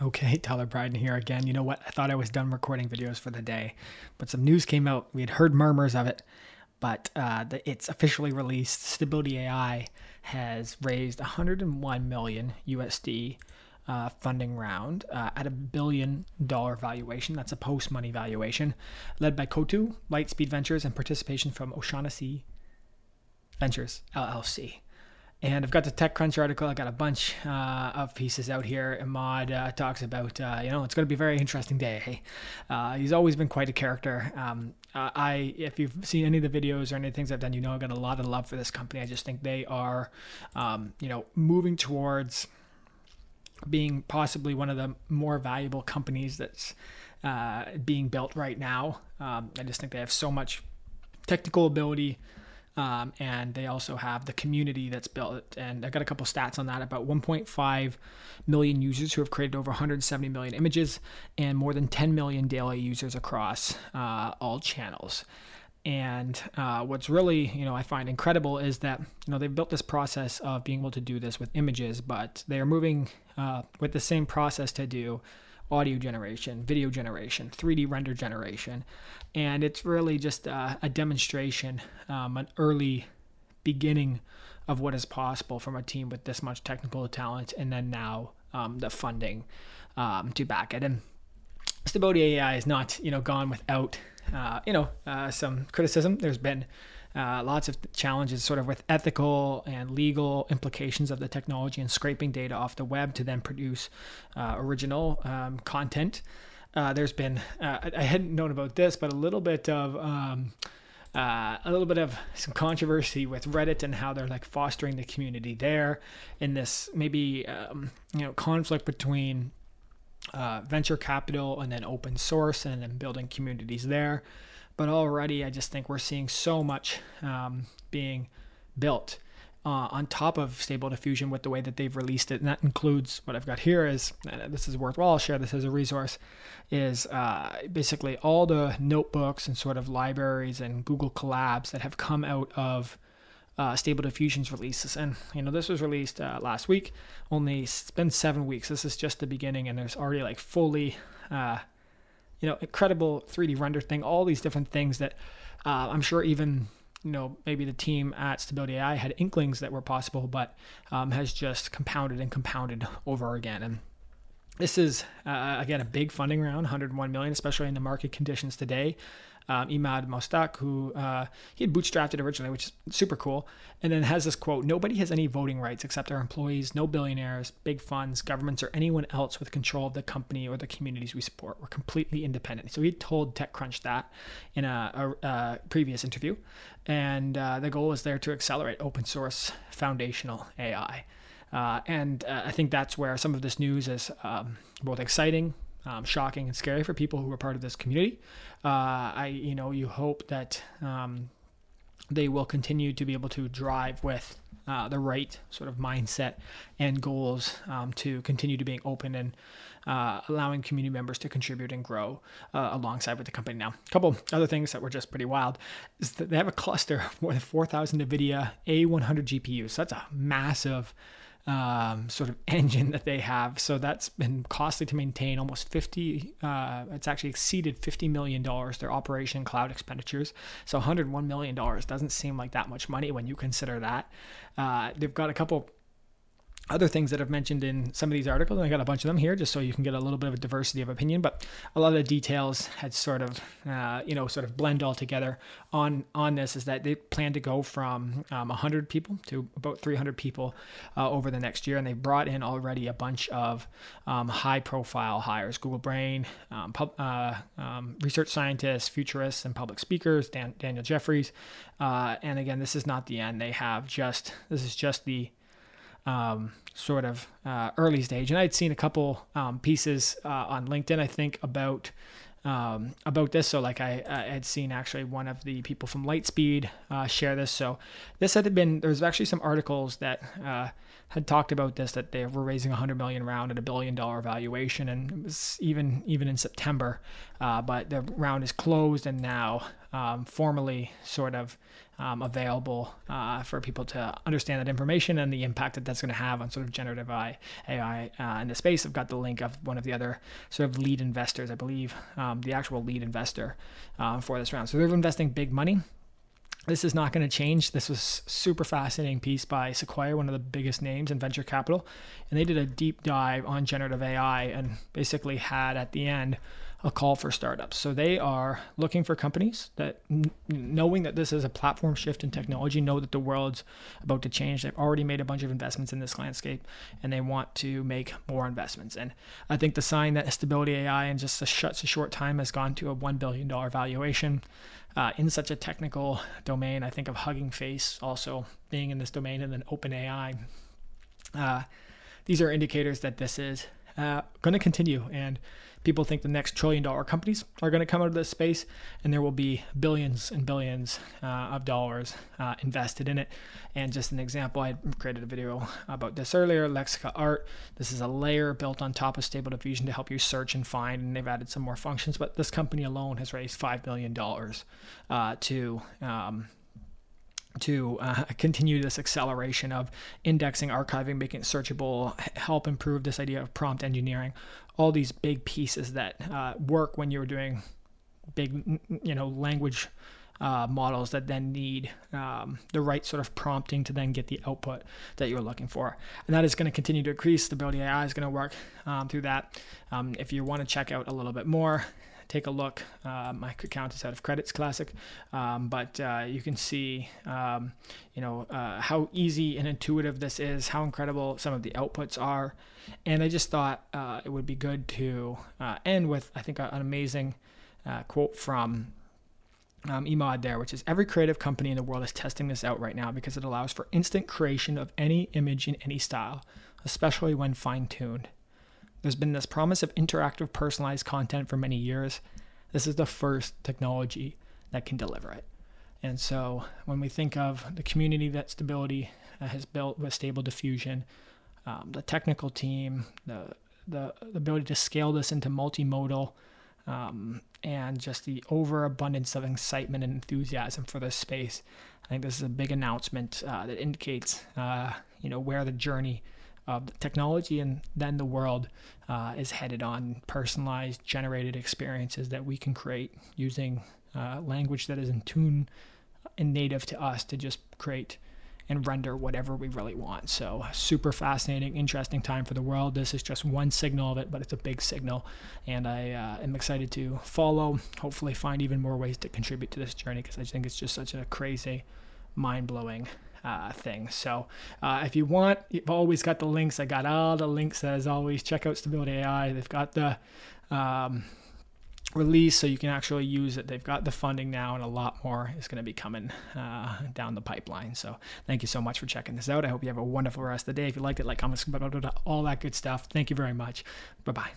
Okay, Tyler Bryden here again. You know what? I thought I was done recording videos for the day, but some news came out. We had heard murmurs of it, but uh, the, it's officially released. Stability AI has raised 101 million USD uh, funding round uh, at a billion dollar valuation. That's a post money valuation, led by Coatue, Lightspeed Ventures, and participation from O'Shaughnessy Ventures LLC. And I've got the TechCrunch article. I got a bunch uh, of pieces out here. Emad uh, talks about, uh, you know, it's going to be a very interesting day. Uh, he's always been quite a character. Um, uh, I, if you've seen any of the videos or any things I've done, you know I've got a lot of love for this company. I just think they are, um, you know, moving towards being possibly one of the more valuable companies that's uh, being built right now. Um, I just think they have so much technical ability. Um, and they also have the community that's built. And I've got a couple stats on that about 1.5 million users who have created over 170 million images and more than 10 million daily users across uh, all channels. And uh, what's really, you know, I find incredible is that, you know, they've built this process of being able to do this with images, but they are moving uh, with the same process to do audio generation, video generation, 3D render generation. And it's really just uh, a demonstration, um, an early beginning of what is possible from a team with this much technical talent, and then now um, the funding um, to back it. And Stability AI is not, you know, gone without, uh, you know, uh, some criticism. There's been uh, lots of challenges sort of with ethical and legal implications of the technology and scraping data off the web to then produce uh, original um, content. Uh, there's been, uh, I hadn't known about this, but a little bit of, um, uh, a little bit of some controversy with Reddit and how they're like fostering the community there in this maybe, um, you know, conflict between uh, venture capital and then open source and then building communities there. But already, I just think we're seeing so much um, being built uh, on top of Stable Diffusion with the way that they've released it. And that includes what I've got here is this is worthwhile. I'll share this as a resource. Is uh, basically all the notebooks and sort of libraries and Google Colabs that have come out of uh, Stable Diffusion's releases. And you know, this was released uh, last week. Only it's been seven weeks. This is just the beginning, and there's already like fully uh, you know, incredible 3D render thing, all these different things that uh, I'm sure even you know maybe the team at Stability AI had inklings that were possible, but um, has just compounded and compounded over again. And this is uh, again a big funding round, 101 million, especially in the market conditions today um, Emad Mostaque, who uh, he had bootstrapped it originally, which is super cool. And then has this quote Nobody has any voting rights except our employees, no billionaires, big funds, governments, or anyone else with control of the company or the communities we support. We're completely independent. So he told TechCrunch that in a, a, a previous interview. And uh, the goal is there to accelerate open source foundational AI. Uh, and uh, I think that's where some of this news is um, both exciting um, shocking and scary for people who are part of this community. Uh, I, you know, you hope that um, they will continue to be able to drive with uh, the right sort of mindset and goals um, to continue to being open and uh, allowing community members to contribute and grow uh, alongside with the company. Now, a couple other things that were just pretty wild is that they have a cluster of more than 4,000 NVIDIA A100 GPUs. So that's a massive um, sort of engine that they have. So that's been costly to maintain. Almost 50, uh, it's actually exceeded 50 million dollars their operation cloud expenditures. So 101 million dollars doesn't seem like that much money when you consider that. Uh, they've got a couple other things that I've mentioned in some of these articles, and I got a bunch of them here just so you can get a little bit of a diversity of opinion. But a lot of the details had sort of, uh, you know, sort of blend all together on on this. Is that they plan to go from um, 100 people to about 300 people uh, over the next year, and they've brought in already a bunch of um, high-profile hires: Google Brain, um, pub, uh, um, research scientists, futurists, and public speakers. Dan, Daniel Jeffries, uh, and again, this is not the end. They have just this is just the um, sort of uh, early stage. And I'd seen a couple um, pieces uh, on LinkedIn, I think, about um, about this. So, like, I, I, had seen actually one of the people from Lightspeed uh, share this. So, this had been there was actually some articles that uh, had talked about this that they were raising a hundred million round at a billion dollar valuation, and it was even even in September. Uh, but the round is closed and now um, formally sort of um, available uh, for people to understand that information and the impact that that's going to have on sort of generative AI, uh, in the space. I've got the link of one of the other sort of lead investors, I believe, um, the actual lead investor uh, for this round. So they're investing big money this is not going to change. This was super fascinating piece by Sequoia, one of the biggest names in venture capital, and they did a deep dive on generative AI and basically had at the end a call for startups. So they are looking for companies that, knowing that this is a platform shift in technology, know that the world's about to change. They've already made a bunch of investments in this landscape, and they want to make more investments. And I think the sign that Stability AI in just a, such a short time has gone to a one billion dollar valuation. Uh, in such a technical domain, I think of Hugging Face also being in this domain, and then OpenAI. Uh, these are indicators that this is uh, going to continue, and people think the next trillion dollar companies are going to come out of this space and there will be billions and billions uh, of dollars uh, invested in it. And just an example, I created a video about this earlier Lexica Art. This is a layer built on top of Stable Diffusion to help you search and find, and they've added some more functions. But this company alone has raised $5 million uh, to. Um, to uh, continue this acceleration of indexing, archiving, making it searchable, help improve this idea of prompt engineering, all these big pieces that uh, work when you're doing big, you know, language uh, models that then need um, the right sort of prompting to then get the output that you're looking for. And that is going to continue to increase. the Stability AI is going to work um, through that. Um, if you want to check out a little bit more, take a look. Uh, my account is out of Credits Classic, um, but uh, you can see, um, you know, uh, how easy and intuitive this is, how incredible some of the outputs are, and I just thought uh, it would be good to uh, end with, I think, an amazing uh, quote from. Um, Emad there, which is every creative company in the world is testing this out right now because it allows for instant creation of any image in any style, especially when fine tuned. There's been this promise of interactive, personalized content for many years. This is the first technology that can deliver it. And so when we think of the community that Stability uh, has built with Stable Diffusion, um, the technical team, the, the, the ability to scale this into multimodal, um, and just the overabundance of excitement and enthusiasm for this space. I think this is a big announcement uh, that indicates, uh, you know, where the journey of the technology and then the world uh, is headed on personalized, generated experiences that we can create using uh, language that is in tune and native to us to just create and render whatever we really want. So, super fascinating, interesting time for the world. This is just one signal of it, but it's a big signal. And I uh, am excited to follow, hopefully, find even more ways to contribute to this journey because I think it's just such a crazy, mind blowing uh, thing. So uh, if you want, you've always got the links. I got all the links as always. Check out Stability AI. They've got the um, release so you can actually use it. They've got the funding now, and a lot more is going to be coming uh, down the pipeline. So thank you so much for checking this out. I hope you have a wonderful rest of the day. If you liked it, like, comments, all that good stuff. Thank you very much. Bye bye.